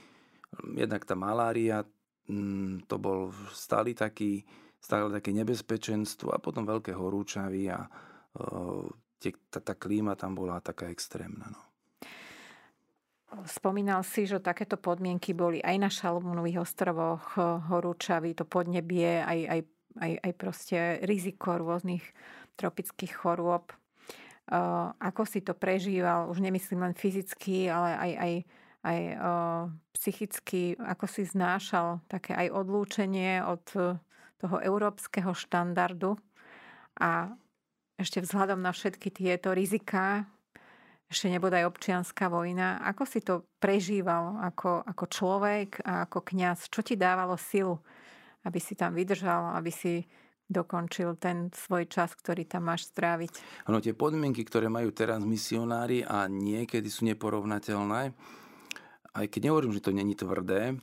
B: jednak tá malária Mm, to bol stály taký, stále také nebezpečenstvo a potom veľké horúčavy a tie, tá, tá klíma tam bola taká extrémna. No.
A: Spomínal si, že takéto podmienky boli aj na Šalmúnových ostrovoch, horúčavy, to podnebie, aj, aj, aj, aj proste riziko rôznych tropických chorôb. Ako si to prežíval, už nemyslím len fyzicky, ale aj, aj aj o, psychicky, ako si znášal také aj odlúčenie od toho európskeho štandardu? A ešte vzhľadom na všetky tieto riziká, ešte nebude aj občianská vojna. Ako si to prežíval ako, ako človek a ako kňaz? Čo ti dávalo silu, aby si tam vydržal, aby si dokončil ten svoj čas, ktorý tam máš stráviť?
B: Ano, tie podmienky, ktoré majú teraz misionári a niekedy sú neporovnateľné, aj keď nehovorím, že to není tvrdé,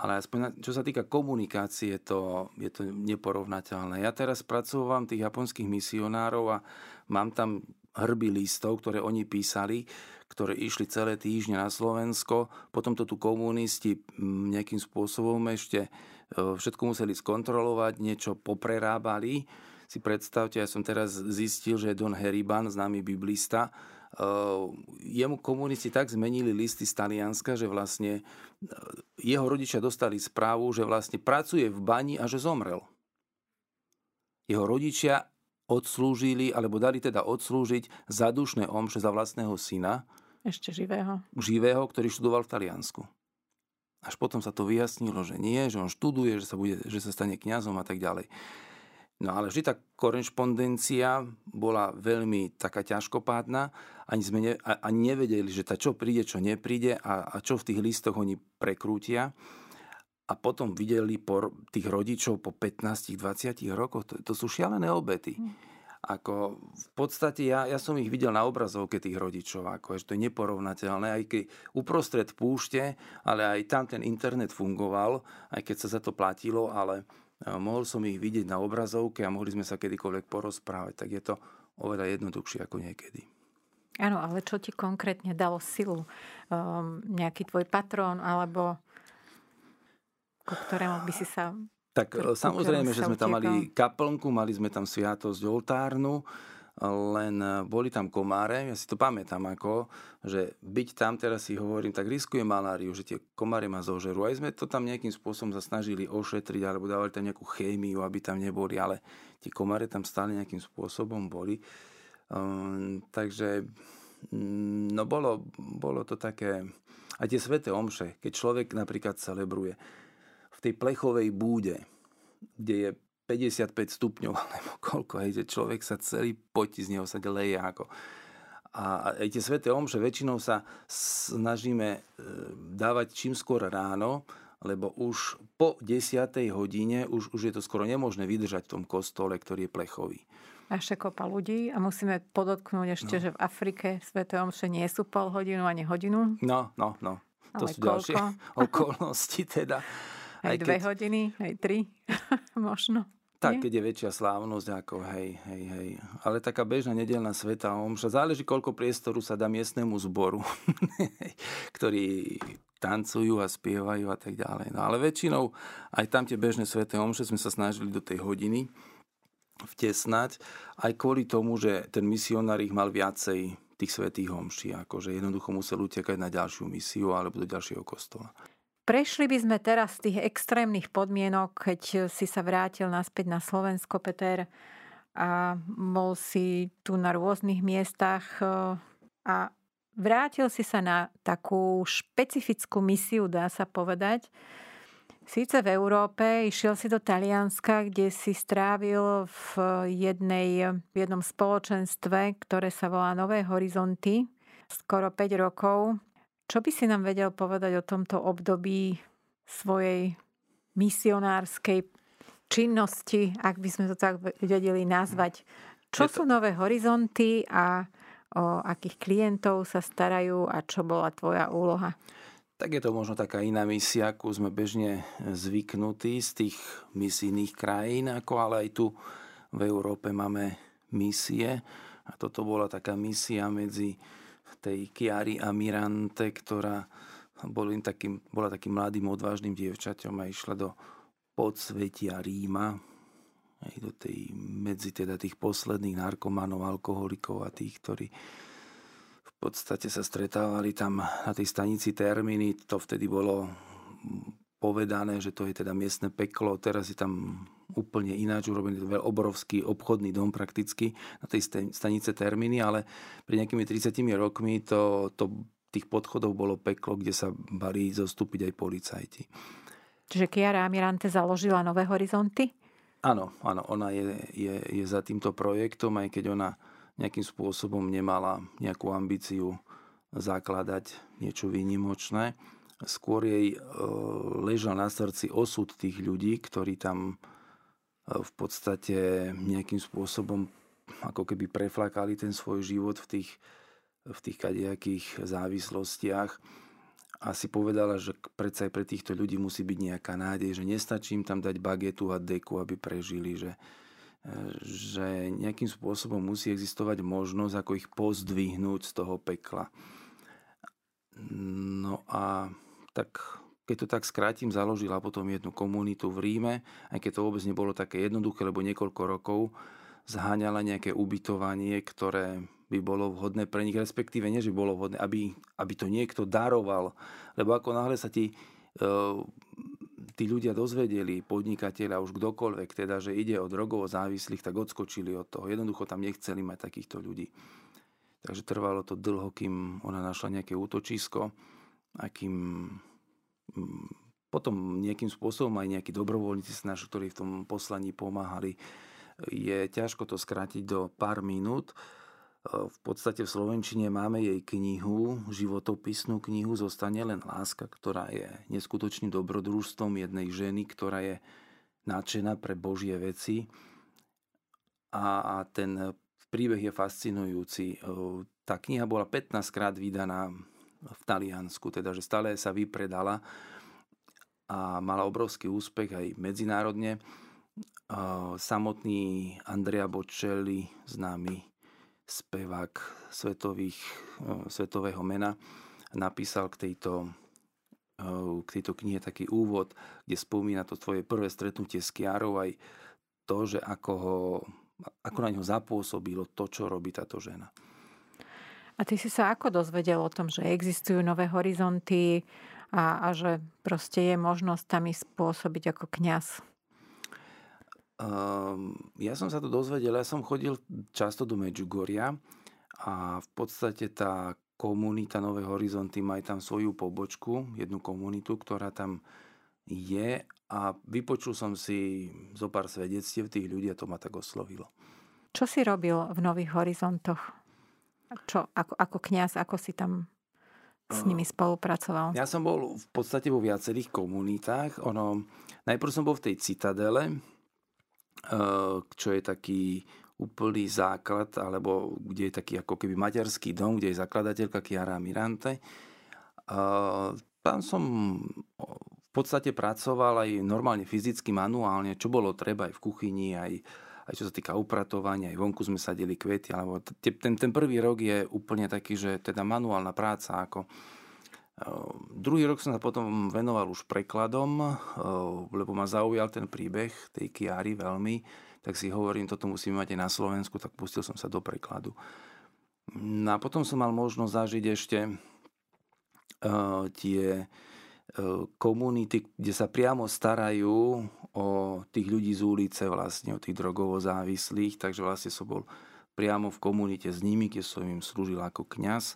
B: ale aspoň čo sa týka komunikácie, to, je to neporovnateľné. Ja teraz pracovávam tých japonských misionárov a mám tam hrby listov, ktoré oni písali, ktoré išli celé týždne na Slovensko. Potom to tu komunisti nejakým spôsobom ešte e, všetko museli skontrolovať, niečo poprerábali. Si predstavte, ja som teraz zistil, že Don Heriban, známy biblista, Ehm, jemu komunisti tak zmenili listy z Talianska, že vlastne eh, jeho rodičia dostali správu, že vlastne pracuje v bani a že zomrel. Jeho rodičia odslúžili, alebo dali teda odslúžiť zadušné omše za vlastného syna.
A: Ešte živého.
B: Živého, ktorý študoval v Taliansku. Až potom sa to vyjasnilo, že nie, že on študuje, že sa, bude, že sa stane kňazom a tak ďalej. No ale vždy tá korešpondencia bola veľmi taká ťažkopádna. Ani sme ne, ani nevedeli, že tá čo príde, čo nepríde a, a čo v tých listoch oni prekrútia. A potom videli po tých rodičov po 15-20 rokoch. To, to sú šialené obety. Hm. Ako v podstate ja, ja som ich videl na obrazovke tých rodičov, ako že to je neporovnateľné, aj keď uprostred púšte, ale aj tam ten internet fungoval, aj keď sa za to platilo, ale mohol som ich vidieť na obrazovke a mohli sme sa kedykoľvek porozprávať, tak je to oveľa jednoduchšie ako niekedy.
A: Áno, ale čo ti konkrétne dalo silu? Um, nejaký tvoj patrón alebo ku ktorému by si sa...
B: Tak samozrejme, že sme tam mali kaplnku, mali sme tam sviatosť oltárnu, len e, boli tam komáre, ja si to pamätám ako, že byť tam, teraz si hovorím, tak riskujem maláriu, že tie komáre ma zožerú. Aj sme to tam nejakým spôsobom sa snažili ošetriť, alebo dávali tam nejakú chémiu, aby tam neboli, ale tie komáre tam stále nejakým spôsobom boli. Um, takže mm, no bolo, bolo to také... A tie sveté omše, keď človek napríklad celebruje v tej plechovej búde, kde je 55 stupňov, alebo koľko, hej, že človek sa celý potí z neho sa leje ako. A aj tie sveté omše väčšinou sa snažíme e, dávať čím skôr ráno, lebo už po 10. hodine už, už je to skoro nemožné vydržať v tom kostole, ktorý je plechový.
A: Ešte kopa ľudí a musíme podotknúť ešte, no. že v Afrike sveté omše nie sú pol hodinu ani hodinu.
B: No, no, no. To Ale sú koľko? ďalšie okolnosti teda.
A: Aj, aj dve keď... hodiny, aj tri možno.
B: Tak, keď je väčšia slávnosť, ako hej, hej, hej. Ale taká bežná nedelná sveta omša, záleží, koľko priestoru sa dá miestnemu zboru, ktorý tancujú a spievajú a tak ďalej. No ale väčšinou aj tam tie bežné sveté omše sme sa snažili do tej hodiny vtesnať, aj kvôli tomu, že ten misionár ich mal viacej tých svetých homší, akože jednoducho musel utekať na ďalšiu misiu alebo do ďalšieho kostola.
A: Prešli by sme teraz z tých extrémnych podmienok, keď si sa vrátil naspäť na Slovensko, Peter, a bol si tu na rôznych miestach a vrátil si sa na takú špecifickú misiu, dá sa povedať. Síce v Európe, išiel si do Talianska, kde si strávil v, jednej, v jednom spoločenstve, ktoré sa volá Nové horizonty, skoro 5 rokov. Čo by si nám vedel povedať o tomto období svojej misionárskej činnosti, ak by sme to tak vedeli nazvať? Čo sú Nové horizonty a o akých klientov sa starajú a čo bola tvoja úloha?
B: Tak je to možno taká iná misia, ako sme bežne zvyknutí z tých misijných krajín, ako ale aj tu v Európe máme misie. A toto bola taká misia medzi tej Chiari a ktorá boli takým, bola takým mladým, odvážnym dievčaťom a išla do podsvetia Ríma, aj do tej, medzi teda tých posledných narkomanov, alkoholikov a tých, ktorí v podstate sa stretávali tam na tej stanici Terminy. To vtedy bolo povedané, že to je teda miestne peklo. Teraz je tam úplne ináč urobený, obrovský obchodný dom prakticky na tej stanice Terminy, ale pri nejakými 30 rokmi to, to tých podchodov bolo peklo, kde sa bali zostúpiť aj policajti.
A: Čiže Chiara Amirante založila Nové horizonty?
B: Áno, áno, ona je, je, je za týmto projektom, aj keď ona nejakým spôsobom nemala nejakú ambíciu zakladať niečo výnimočné. Skôr jej e, ležal na srdci osud tých ľudí, ktorí tam e, v podstate nejakým spôsobom ako keby preflakali ten svoj život v tých, v tých kadejakých závislostiach a si povedala, že predsa aj pre týchto ľudí musí byť nejaká nádej, že nestačí im tam dať bagetu a deku, aby prežili, že, e, že nejakým spôsobom musí existovať možnosť, ako ich pozdvihnúť z toho pekla. No a tak keď to tak skrátim, založila potom jednu komunitu v Ríme, aj keď to vôbec nebolo také jednoduché, lebo niekoľko rokov zháňala nejaké ubytovanie, ktoré by bolo vhodné pre nich, respektíve nie, že bolo vhodné, aby, aby to niekto daroval. Lebo ako náhle sa ti e, tí ľudia dozvedeli, podnikateľa, už kdokoľvek, teda, že ide o drogovo závislých, tak odskočili od toho. Jednoducho tam nechceli mať takýchto ľudí. Takže trvalo to dlho, kým ona našla nejaké útočisko a kým mm, potom nejakým spôsobom aj nejakí dobrovoľníci naši, ktorí v tom poslaní pomáhali. Je ťažko to skrátiť do pár minút, v podstate v Slovenčine máme jej knihu, životopisnú knihu Zostane len láska, ktorá je neskutočným dobrodružstvom jednej ženy, ktorá je nadšená pre Božie veci. A, a ten príbeh je fascinujúci. Tá kniha bola 15 krát vydaná v Taliansku, teda že stále sa vypredala a mala obrovský úspech aj medzinárodne. Samotný Andrea Bocelli, známy spevák svetových, svetového mena, napísal k tejto, k tejto knihe taký úvod, kde spomína to tvoje prvé stretnutie s Kiarou, aj to, že ako, ho, ako na ňo zapôsobilo to, čo robí táto žena.
A: A ty si sa ako dozvedel o tom, že existujú nové horizonty a, a že proste je možnosť tam ísť spôsobiť ako kňaz?
B: Um, ja som sa to dozvedel, ja som chodil často do Medjugorja a v podstate tá komunita Nové horizonty má aj tam svoju pobočku, jednu komunitu, ktorá tam je a vypočul som si zo pár svedectiev tých ľudí a to ma tak oslovilo.
A: Čo si robil v Nových horizontoch? Čo, ako, ako kňaz, ako si tam s nimi spolupracoval?
B: Ja som bol v podstate vo viacerých komunitách. Ono, najprv som bol v tej citadele, Eh, čo je taký úplný základ, alebo kde je taký ako keby maďarský dom, kde je zakladateľka Chiara Mirante. Tam som v podstate pracoval aj normálne fyzicky, manuálne, čo bolo treba aj v kuchyni, aj, aj čo sa týka upratovania, aj vonku sme sadili kvety, alebo ten, ten prvý rok je úplne taký, že teda manuálna práca, ako Druhý rok som sa potom venoval už prekladom, lebo ma zaujal ten príbeh tej Kiary veľmi, tak si hovorím, toto musíme mať aj na Slovensku, tak pustil som sa do prekladu. No a potom som mal možnosť zažiť ešte tie komunity, kde sa priamo starajú o tých ľudí z ulice, vlastne o tých drogovo závislých, takže vlastne som bol priamo v komunite s nimi, kde som im slúžil ako kňaz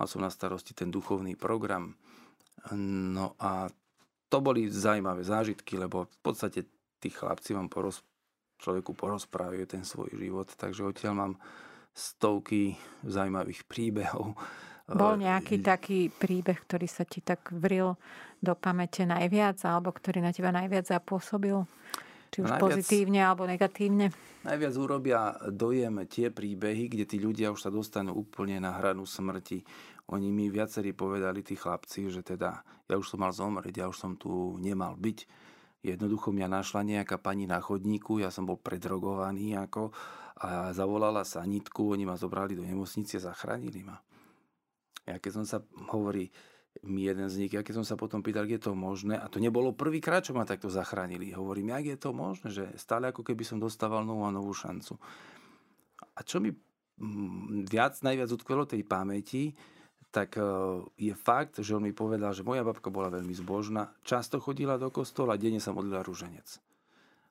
B: Mal som na starosti ten duchovný program. No a to boli zaujímavé zážitky, lebo v podstate tí chlapci vám poroz, človeku porozprávajú ten svoj život, takže odtiaľ mám stovky zaujímavých príbehov.
A: Bol nejaký taký príbeh, ktorý sa ti tak vril do pamäte najviac, alebo ktorý na teba najviac zapôsobil? Či už najviac, pozitívne alebo negatívne?
B: Najviac urobia dojem tie príbehy, kde tí ľudia už sa dostanú úplne na hranu smrti. Oni mi viacerí povedali, tí chlapci, že teda ja už som mal zomrieť, ja už som tu nemal byť. Jednoducho mňa našla nejaká pani na chodníku, ja som bol predrogovaný ako a zavolala sanitku, oni ma zobrali do nemocnice zachránili ma. Ja keď som sa, hovorí, mi jeden z nich, keď som sa potom pýtal, je to možné, a to nebolo prvýkrát, čo ma takto zachránili. Hovorím, jak je to možné, že stále ako keby som dostával novú a novú šancu. A čo mi mm, viac, najviac utkvelo tej pamäti, tak e, je fakt, že on mi povedal, že moja babka bola veľmi zbožná, často chodila do kostola, denne sa modlila rúženec.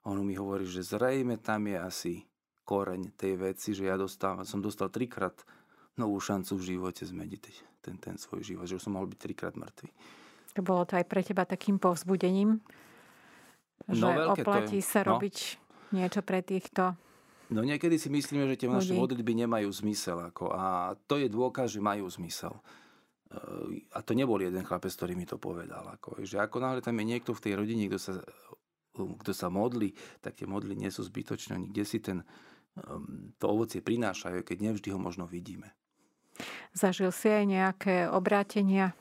B: On mi hovorí, že zrejme tam je asi koreň tej veci, že ja dostal, som dostal trikrát novú šancu v živote zmeniť ten, ten svoj život, že už som mohol byť trikrát mŕtvy.
A: Bolo to aj pre teba takým povzbudením? Že no, oplatí sa no. robiť niečo pre týchto
B: No niekedy si myslíme, že tie naše modlitby nemajú zmysel. Ako, a to je dôkaz, že majú zmysel. E, a to nebol jeden chlapec, ktorý mi to povedal. Ako, že ako náhle tam je niekto v tej rodine, kto sa, kto sa modlí, tak tie modly nie sú zbytočné. Kde si ten, to ovocie prinášajú, keď nevždy ho možno vidíme.
A: Zažil si aj nejaké obrátenia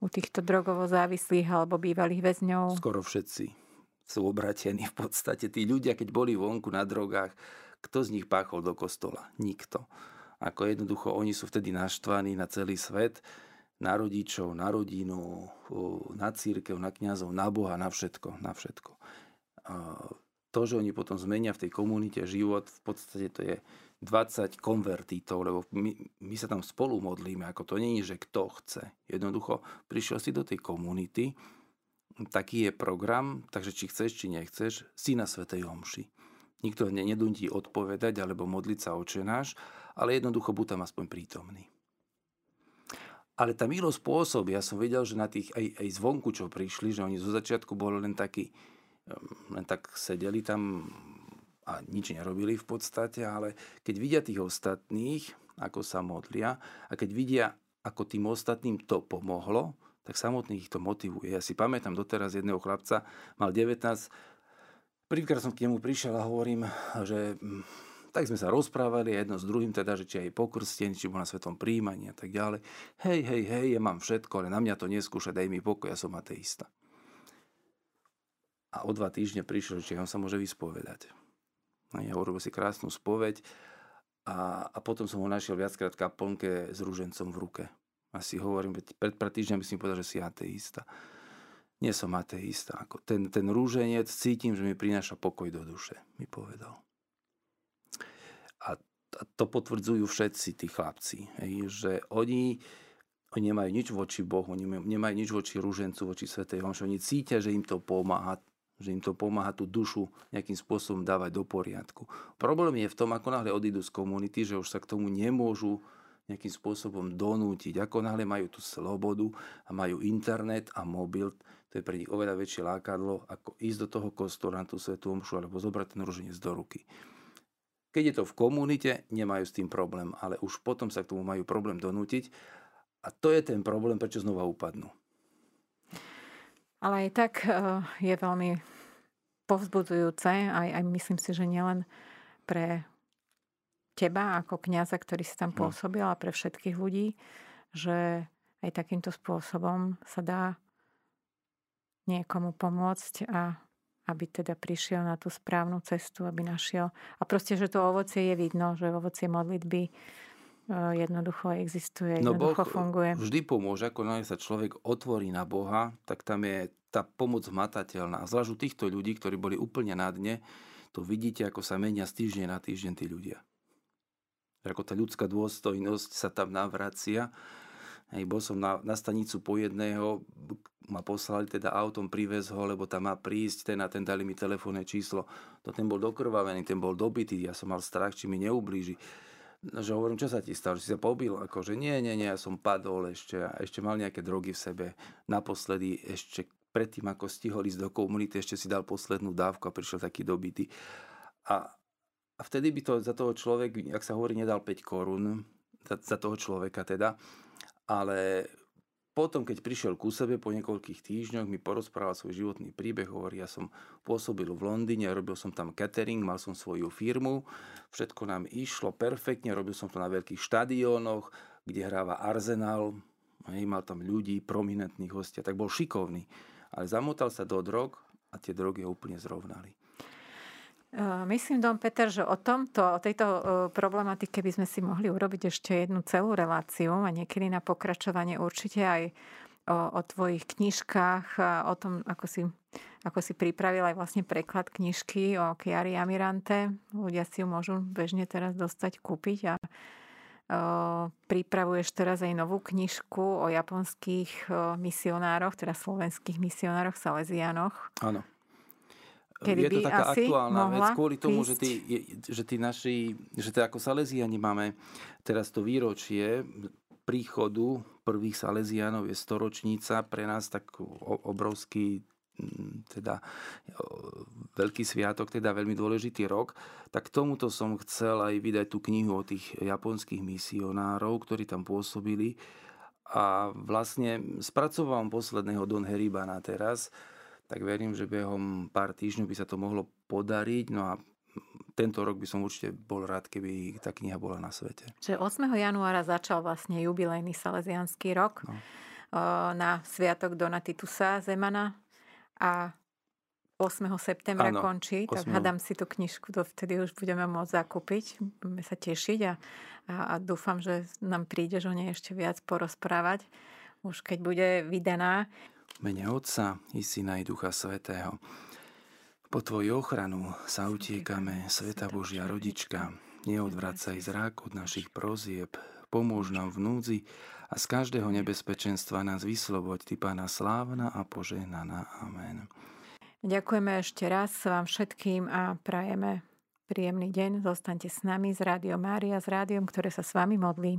A: u týchto drogovo závislých alebo bývalých väzňov?
B: Skoro všetci sú obratení v podstate. Tí ľudia, keď boli vonku na drogách, kto z nich páchol do kostola? Nikto. Ako jednoducho oni sú vtedy naštvaní na celý svet, na rodičov, na rodinu, na církev, na kňazov, na Boha, na všetko. Na všetko. To, že oni potom zmenia v tej komunite život, v podstate to je 20 konvertítov, lebo my, my sa tam spolu modlíme, ako to nie je, že kto chce. Jednoducho prišiel si do tej komunity, taký je program, takže či chceš, či nechceš, si na Svetej Omši. Nikto nedúti odpovedať alebo modliť sa očenáš, ale jednoducho buď tam aspoň prítomný. Ale tá milo spôsob, ja som videl, že na tých aj, aj zvonku, čo prišli, že oni zo začiatku boli len takí, len tak sedeli tam a nič nerobili v podstate, ale keď vidia tých ostatných, ako sa modlia a keď vidia, ako tým ostatným to pomohlo, tak samotných ich to motivuje. Ja si pamätám doteraz jedného chlapca, mal 19, prvýkrát som k nemu prišiel a hovorím, že hm, tak sme sa rozprávali jedno s druhým, teda, že či aj pokrstený, či bol na svetom príjmaní a tak ďalej. Hej, hej, hej, ja mám všetko, ale na mňa to neskúša, daj mi pokoj, ja som ateista. A o dva týždne prišiel, či on sa môže vyspovedať. Ja urobil si krásnu spoveď a, a potom som ho našiel viackrát v kaplnke s rúžencom v ruke. A si hovorím, pred pred týždňami si mi povedal, že si ateista. Nie som ateista. Ako ten, ten rúženec cítim, že mi prináša pokoj do duše, mi povedal. A, a to potvrdzujú všetci tí chlapci, hej, že oni, oni nemajú nič voči Bohu, nemajú nič voči rúžencu, voči Svetej Homši. Oni cítia, že im to pomáha že im to pomáha tú dušu nejakým spôsobom dávať do poriadku. Problém je v tom, ako náhle odídu z komunity, že už sa k tomu nemôžu nejakým spôsobom donútiť. Ako náhle majú tú slobodu a majú internet a mobil, to je pre nich oveľa väčšie lákadlo, ako ísť do toho kostola na tú svetú omšu alebo zobrať ten ruženec do ruky. Keď je to v komunite, nemajú s tým problém, ale už potom sa k tomu majú problém donútiť a to je ten problém, prečo znova upadnú.
A: Ale aj tak eh, je veľmi povzbudzujúce, aj, aj myslím si, že nielen pre teba ako kňaza, ktorý si tam no. pôsobil a pre všetkých ľudí, že aj takýmto spôsobom sa dá niekomu pomôcť a aby teda prišiel na tú správnu cestu, aby našiel. A proste, že to ovocie je vidno, že ovocie modlitby jednoducho existuje, no jednoducho
B: boh
A: funguje.
B: vždy pomôže, ako sa človek otvorí na Boha, tak tam je tá pomoc hmatateľná. Zvlášť u týchto ľudí, ktorí boli úplne na dne, to vidíte, ako sa menia z týždňa na týždeň tí ľudia. Ako tá ľudská dôstojnosť sa tam navracia. Hej, bol som na, na stanicu po jedného, ma poslali teda autom, privez ho, lebo tam má prísť, ten a ten dali mi telefónne číslo. To ten bol dokrvavený, ten bol dobitý, ja som mal strach, či mi neublíži. No, že hovorím, čo sa ti stalo, že si sa pobil? Akože nie, nie, nie, ja som padol ešte a ešte mal nejaké drogy v sebe. Naposledy ešte predtým, ako stihol ísť do komunity, ešte si dal poslednú dávku a prišiel taký dobitý. A, a vtedy by to za toho človek, ak sa hovorí, nedal 5 korún, za, za toho človeka teda, ale potom, keď prišiel ku sebe po niekoľkých týždňoch, mi porozprával svoj životný príbeh, hovorí, ja som pôsobil v Londýne, robil som tam catering, mal som svoju firmu, všetko nám išlo perfektne, robil som to na veľkých štadiónoch, kde hráva Arsenal, hej, mal tam ľudí, prominentných hostia, tak bol šikovný. Ale zamotal sa do drog a tie drogy ho úplne zrovnali.
A: Myslím, Dom Peter, že o tomto, o tejto problematike by sme si mohli urobiť ešte jednu celú reláciu a niekedy na pokračovanie určite aj o, o tvojich knižkách o tom, ako si, ako si pripravil aj vlastne preklad knižky o Chiari Amirante. Ľudia si ju môžu bežne teraz dostať, kúpiť a o, pripravuješ teraz aj novú knižku o japonských misionároch, teda slovenských misionároch, Salesianoch.
B: Áno.
A: Kedy
B: je to taká aktuálna vec kvôli tomu, že tí, že tí naši, že teda ako Salesiani máme teraz to výročie príchodu prvých Salesianov je storočnica, pre nás tak obrovský teda veľký sviatok, teda veľmi dôležitý rok, tak tomuto som chcel aj vydať tú knihu o tých japonských misionárov, ktorí tam pôsobili. A vlastne spracoval posledného Don Heribana teraz, tak verím, že behom pár týždňov by sa to mohlo podariť. No a tento rok by som určite bol rád, keby tá kniha bola na svete.
A: Že 8. januára začal vlastne jubilejný salesianský rok no. na Sviatok Donatitusa Zemana a 8. septembra ano, končí, 8. tak hádam si tú knižku, to vtedy už budeme môcť zakúpiť, budeme sa tešiť a, a, a dúfam, že nám prídeš o nej ešte viac porozprávať, už keď bude vydaná
B: mene Otca i Syna i Ducha Svetého. Po Tvoju ochranu sa utiekame, Sveta Božia Rodička. Neodvracaj zrák od našich prozieb, pomôž nám v núdzi a z každého nebezpečenstva nás vysloboď, Ty Pána slávna a požehnaná. Amen.
A: Ďakujeme ešte raz vám všetkým a prajeme príjemný deň. Zostaňte s nami z Rádio Mária, s rádiom, ktoré sa s vami modlí.